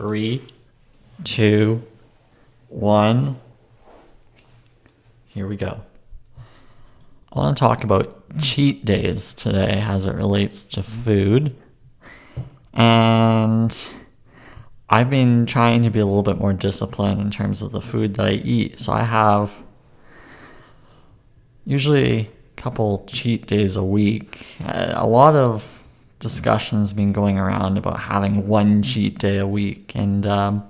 Three, two, one. Here we go. I want to talk about cheat days today as it relates to food. And I've been trying to be a little bit more disciplined in terms of the food that I eat. So I have usually a couple cheat days a week. A lot of discussions been going around about having one cheat day a week, and um,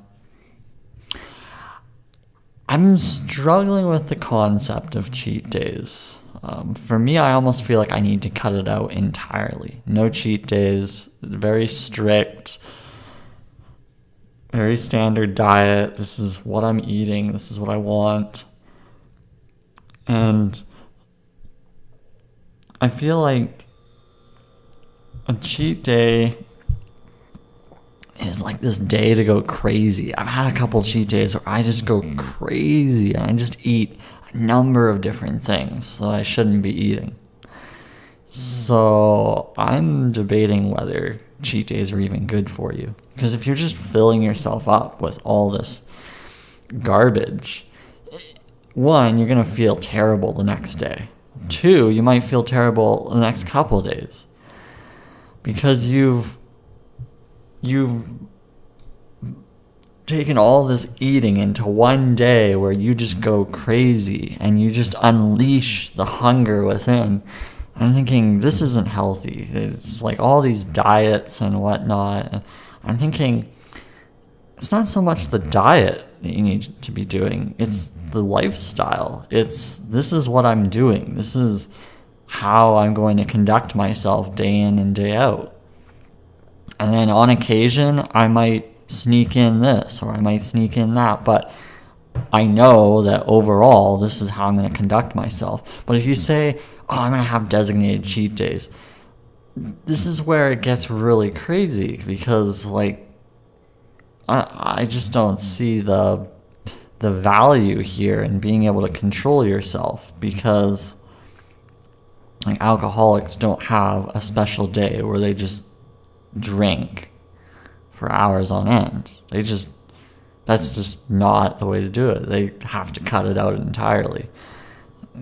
I'm struggling with the concept of cheat days. Um, for me, I almost feel like I need to cut it out entirely. No cheat days, very strict, very standard diet. This is what I'm eating, this is what I want. And I feel like a cheat day is like this day to go crazy. I've had a couple cheat days where I just go mm. crazy and I just eat a number of different things that I shouldn't be eating. So I'm debating whether cheat days are even good for you. Because if you're just filling yourself up with all this garbage, one, you're going to feel terrible the next day. Two, you might feel terrible the next couple days because you've you've taken all this eating into one day where you just go crazy and you just unleash the hunger within. I'm thinking this isn't healthy. It's like all these diets and whatnot. I'm thinking it's not so much the diet that you need to be doing, it's the lifestyle. It's this is what I'm doing. This is how I'm going to conduct myself day in and day out. And then on occasion, I might sneak in this or I might sneak in that, but I know that overall, this is how I'm going to conduct myself. But if you say, oh, I'm going to have designated cheat days, this is where it gets really crazy because, like, I, I just don't see the the value here in being able to control yourself because like alcoholics don't have a special day where they just drink for hours on end. They just that's just not the way to do it. They have to cut it out entirely.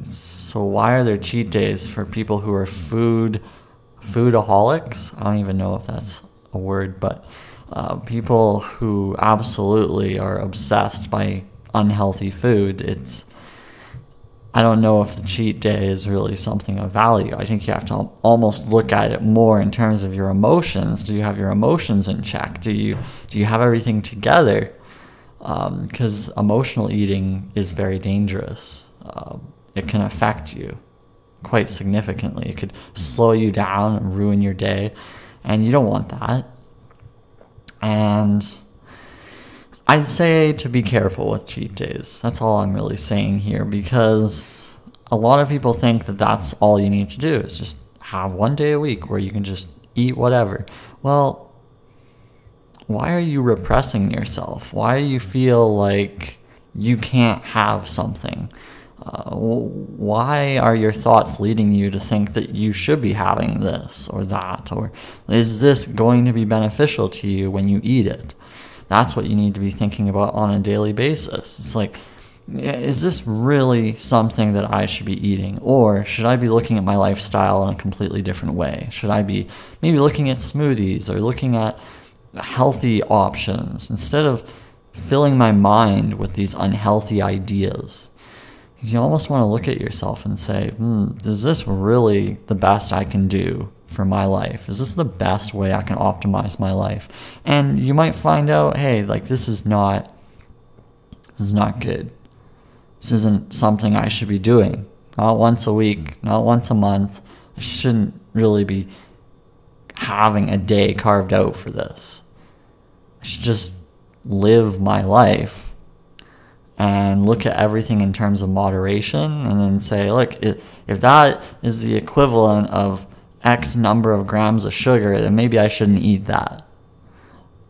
So why are there cheat days for people who are food foodaholics? I don't even know if that's a word, but uh, people who absolutely are obsessed by unhealthy food. It's I don't know if the cheat day is really something of value. I think you have to almost look at it more in terms of your emotions. Do you have your emotions in check? Do you do you have everything together? Because um, emotional eating is very dangerous. Uh, it can affect you quite significantly. It could slow you down and ruin your day, and you don't want that. And I'd say to be careful with cheat days. That's all I'm really saying here because a lot of people think that that's all you need to do is just have one day a week where you can just eat whatever. Well, why are you repressing yourself? Why do you feel like you can't have something? Uh, why are your thoughts leading you to think that you should be having this or that? Or is this going to be beneficial to you when you eat it? That's what you need to be thinking about on a daily basis. It's like, is this really something that I should be eating? Or should I be looking at my lifestyle in a completely different way? Should I be maybe looking at smoothies or looking at healthy options instead of filling my mind with these unhealthy ideas? Because you almost want to look at yourself and say, hmm, is this really the best I can do for my life? Is this the best way I can optimize my life? And you might find out, hey, like this is not this is not good. This isn't something I should be doing. Not once a week, not once a month. I shouldn't really be having a day carved out for this. I should just live my life and look at everything in terms of moderation and then say, look, if that is the equivalent of X number of grams of sugar, then maybe I shouldn't eat that.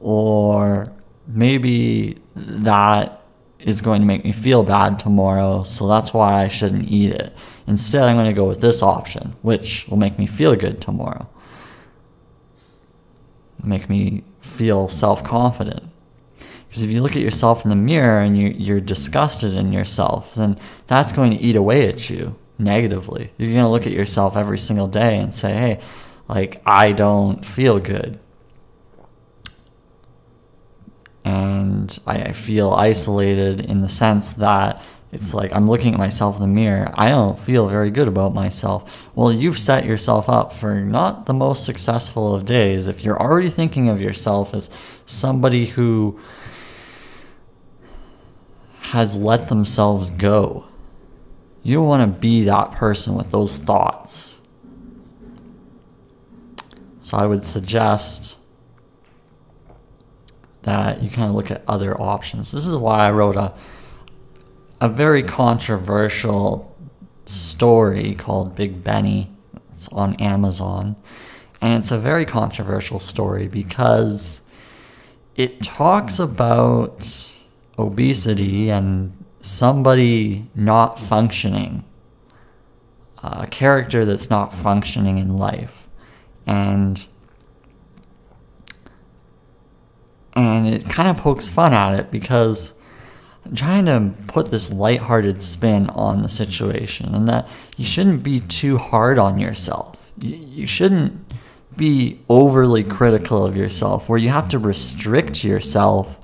Or maybe that is going to make me feel bad tomorrow, so that's why I shouldn't eat it. Instead, I'm going to go with this option, which will make me feel good tomorrow. Make me feel self confident. Because if you look at yourself in the mirror and you, you're disgusted in yourself, then that's going to eat away at you negatively. You're going to look at yourself every single day and say, hey, like, I don't feel good. And I, I feel isolated in the sense that it's like I'm looking at myself in the mirror. I don't feel very good about myself. Well, you've set yourself up for not the most successful of days if you're already thinking of yourself as somebody who has let themselves go. You don't want to be that person with those thoughts. So I would suggest that you kind of look at other options. This is why I wrote a a very controversial story called Big Benny. It's on Amazon. And it's a very controversial story because it talks about obesity and somebody not functioning, a character that's not functioning in life. And and it kind of pokes fun at it because trying to put this lighthearted spin on the situation and that you shouldn't be too hard on yourself. You shouldn't be overly critical of yourself where you have to restrict yourself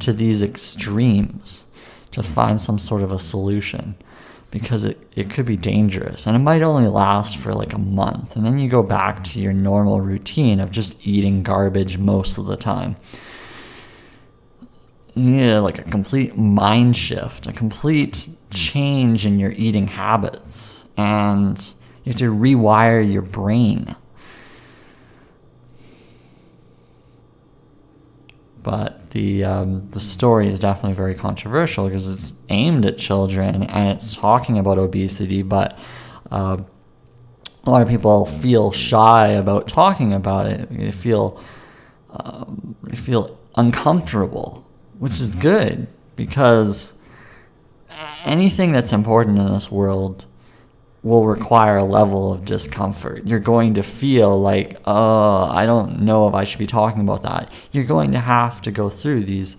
to these extremes to find some sort of a solution because it, it could be dangerous. And it might only last for like a month. And then you go back to your normal routine of just eating garbage most of the time. Yeah, like a complete mind shift, a complete change in your eating habits, and you have to rewire your brain. But the um, the story is definitely very controversial because it's aimed at children and it's talking about obesity, but uh, a lot of people feel shy about talking about it. They feel um, they feel uncomfortable which is good because anything that's important in this world will require a level of discomfort. You're going to feel like, oh, I don't know if I should be talking about that. You're going to have to go through these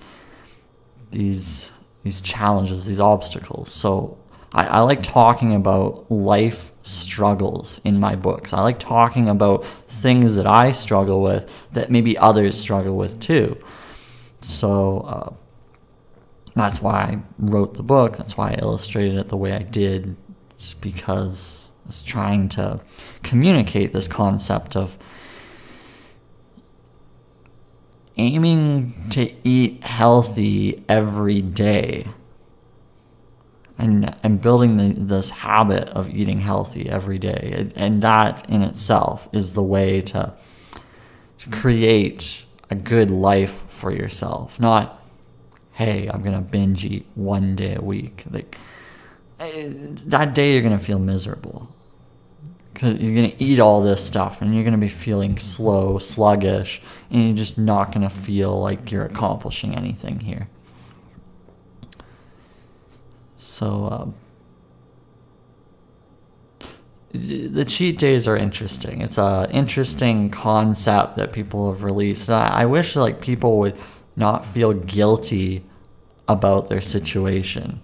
these these challenges, these obstacles. So I, I like talking about life struggles in my books. I like talking about things that I struggle with that maybe others struggle with too. So uh, that's why I wrote the book. That's why I illustrated it the way I did. It's because I was trying to communicate this concept of aiming to eat healthy every day and and building the, this habit of eating healthy every day and that in itself is the way to, to create a good life for yourself, not, hey, I'm going to binge eat one day a week. Like, that day you're going to feel miserable because you're going to eat all this stuff and you're going to be feeling slow, sluggish, and you're just not going to feel like you're accomplishing anything here. So, um, the cheat days are interesting. It's a interesting concept that people have released. I, I wish like people would not feel guilty about their situation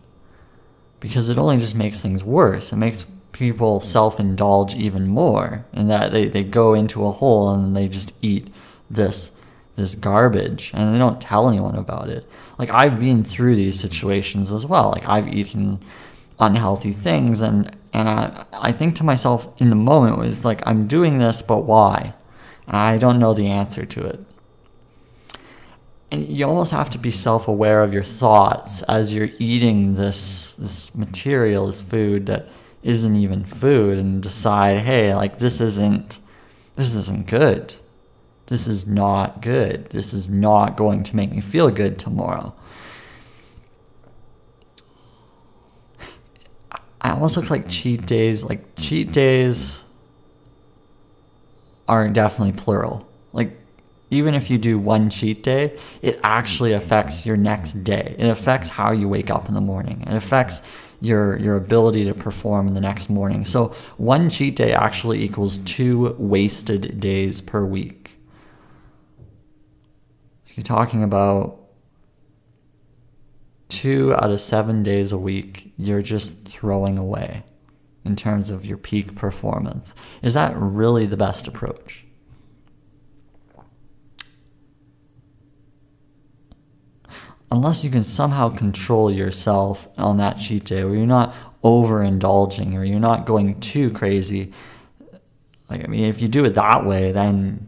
because it only just makes things worse. It makes people self-indulge even more in that they, they go into a hole and they just eat this this garbage and they don't tell anyone about it. Like I've been through these situations as well. Like I've eaten unhealthy things and and I, I think to myself in the moment was like i'm doing this but why i don't know the answer to it and you almost have to be self-aware of your thoughts as you're eating this this material this food that isn't even food and decide hey like this isn't this isn't good this is not good this is not going to make me feel good tomorrow I almost look like cheat days. Like cheat days are definitely plural. Like even if you do one cheat day, it actually affects your next day. It affects how you wake up in the morning. It affects your your ability to perform the next morning. So one cheat day actually equals two wasted days per week. So you're talking about two out of seven days a week you're just throwing away in terms of your peak performance. Is that really the best approach? Unless you can somehow control yourself on that cheat day where you're not overindulging or you're not going too crazy. Like I mean if you do it that way then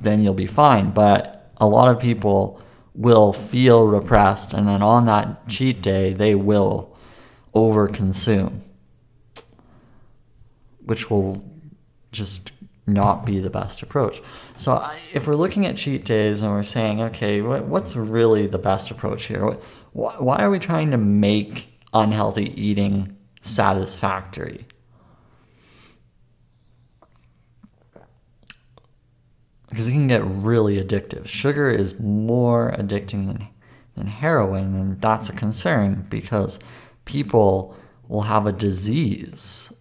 then you'll be fine, but a lot of people will feel repressed and then on that cheat day they will overconsume which will just not be the best approach. So if we're looking at cheat days and we're saying, okay, what's really the best approach here? Why are we trying to make unhealthy eating satisfactory? Because it can get really addictive. Sugar is more addicting than, than heroin, and that's a concern because people will have a disease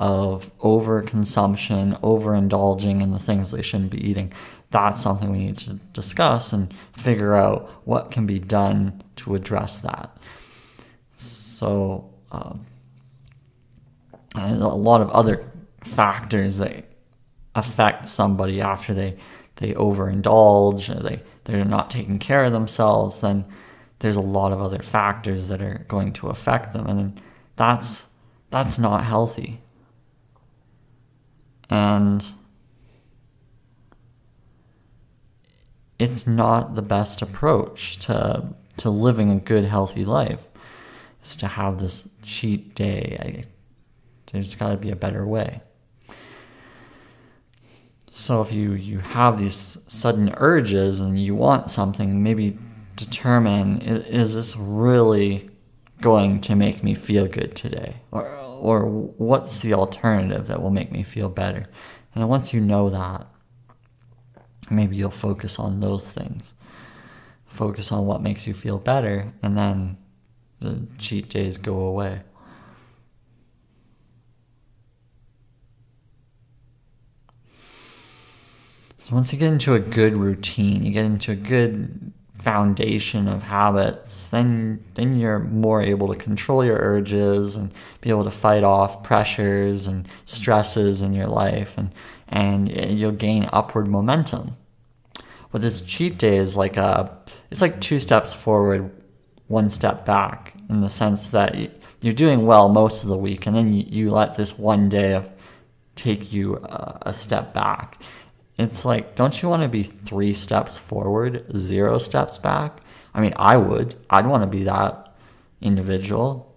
of overconsumption, overindulging in the things they shouldn't be eating. That's something we need to discuss and figure out what can be done to address that. So, um, a lot of other factors that affect somebody after they they overindulge they they're not taking care of themselves then there's a lot of other factors that are going to affect them and that's that's not healthy and it's not the best approach to to living a good healthy life is to have this cheat day. I, there's got to be a better way. So if you you have these sudden urges and you want something maybe determine is, is this really going to make me feel good today or or what's the alternative that will make me feel better? And once you know that, maybe you'll focus on those things. Focus on what makes you feel better, and then the cheat days go away. So once you get into a good routine, you get into a good foundation of habits, then then you're more able to control your urges and be able to fight off pressures and stresses in your life and and you'll gain upward momentum. But this cheat day is like a it's like two steps forward, one step back in the sense that you're doing well most of the week and then you, you let this one day take you a, a step back it's like, don't you want to be three steps forward, zero steps back? I mean, I would. I'd want to be that individual.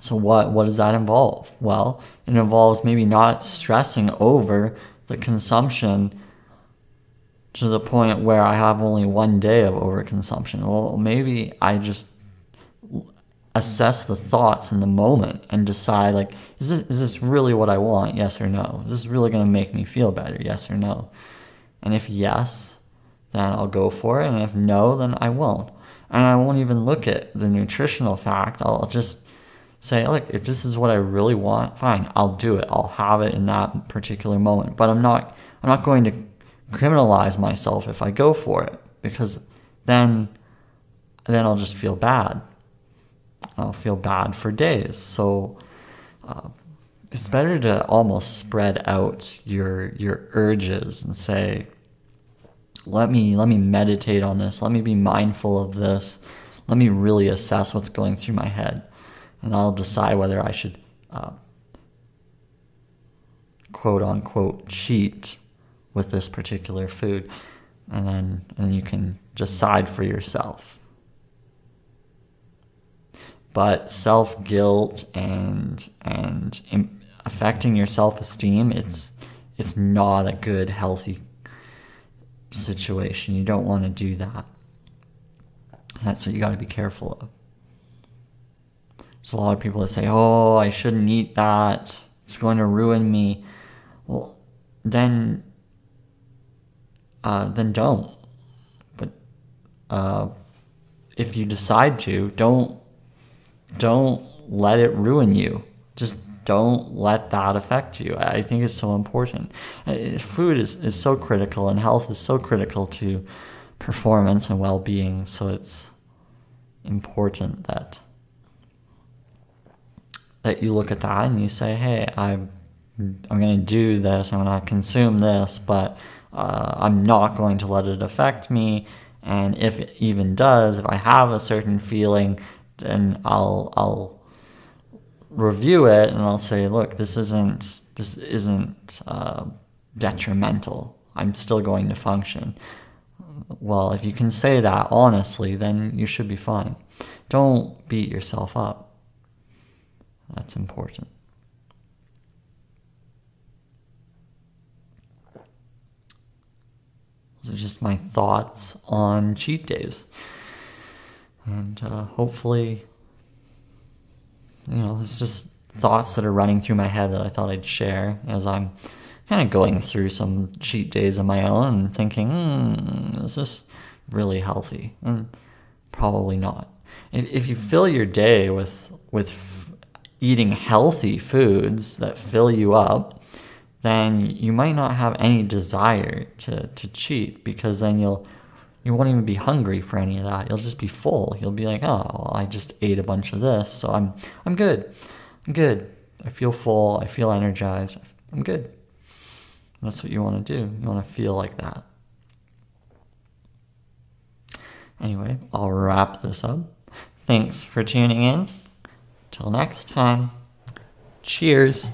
So what what does that involve? Well, it involves maybe not stressing over the consumption to the point where I have only one day of overconsumption. Well, maybe I just assess the thoughts in the moment and decide like is this is this really what I want? Yes or no. Is this really going to make me feel better? Yes or no. And if yes then I'll go for it. And if no then I won't. And I won't even look at the nutritional fact. I'll just say look if this is what I really want fine I'll do it. I'll have it in that particular moment. But I'm not I'm not going to criminalize myself if I go for it because then then I'll just feel bad I'll feel bad for days. So uh, it's better to almost spread out your your urges and say, let me let me meditate on this. Let me be mindful of this. Let me really assess what's going through my head, and I'll decide whether I should uh, quote unquote cheat with this particular food, and then and you can decide for yourself but self guilt and and affecting your self esteem it's it's not a good healthy situation. You don't want to do that. That's what you got to be careful of. There's a lot of people that say, "Oh, I shouldn't eat that. It's going to ruin me." Well, then, uh, then don't. But uh, if you decide to, don't don't let it ruin you. Just don't let that affect you. I think it's so important. Uh, food is, is so critical and health is so critical to performance and well being. So it's important that that you look at that and you say, "Hey, I'm I'm going to do this. I'm going to consume this, but uh, I'm not going to let it affect me. And if it even does, if I have a certain feeling, then I'll I'll review it and I'll say, look, this isn't this isn't uh, detrimental. I'm still going to function. Well, if you can say that honestly, then you should be fine. Don't beat yourself up. That's important. Those are just my thoughts on cheat days. And uh, hopefully, you know, it's just thoughts that are running through my head that I thought I'd share as I'm kind of going through some cheat days of my own and thinking, hmm, is this really healthy? And probably not. If, if you fill your day with with eating healthy foods that fill you up, then you might not have any desire to, to cheat because then you'll you won't even be hungry for any of that. You'll just be full. You'll be like, oh, well, I just ate a bunch of this, so I'm I'm good. I'm good. I feel full. I feel energized. I'm good. That's what you want to do. You want to feel like that. Anyway, I'll wrap this up. Thanks for tuning in. Till next time, cheers.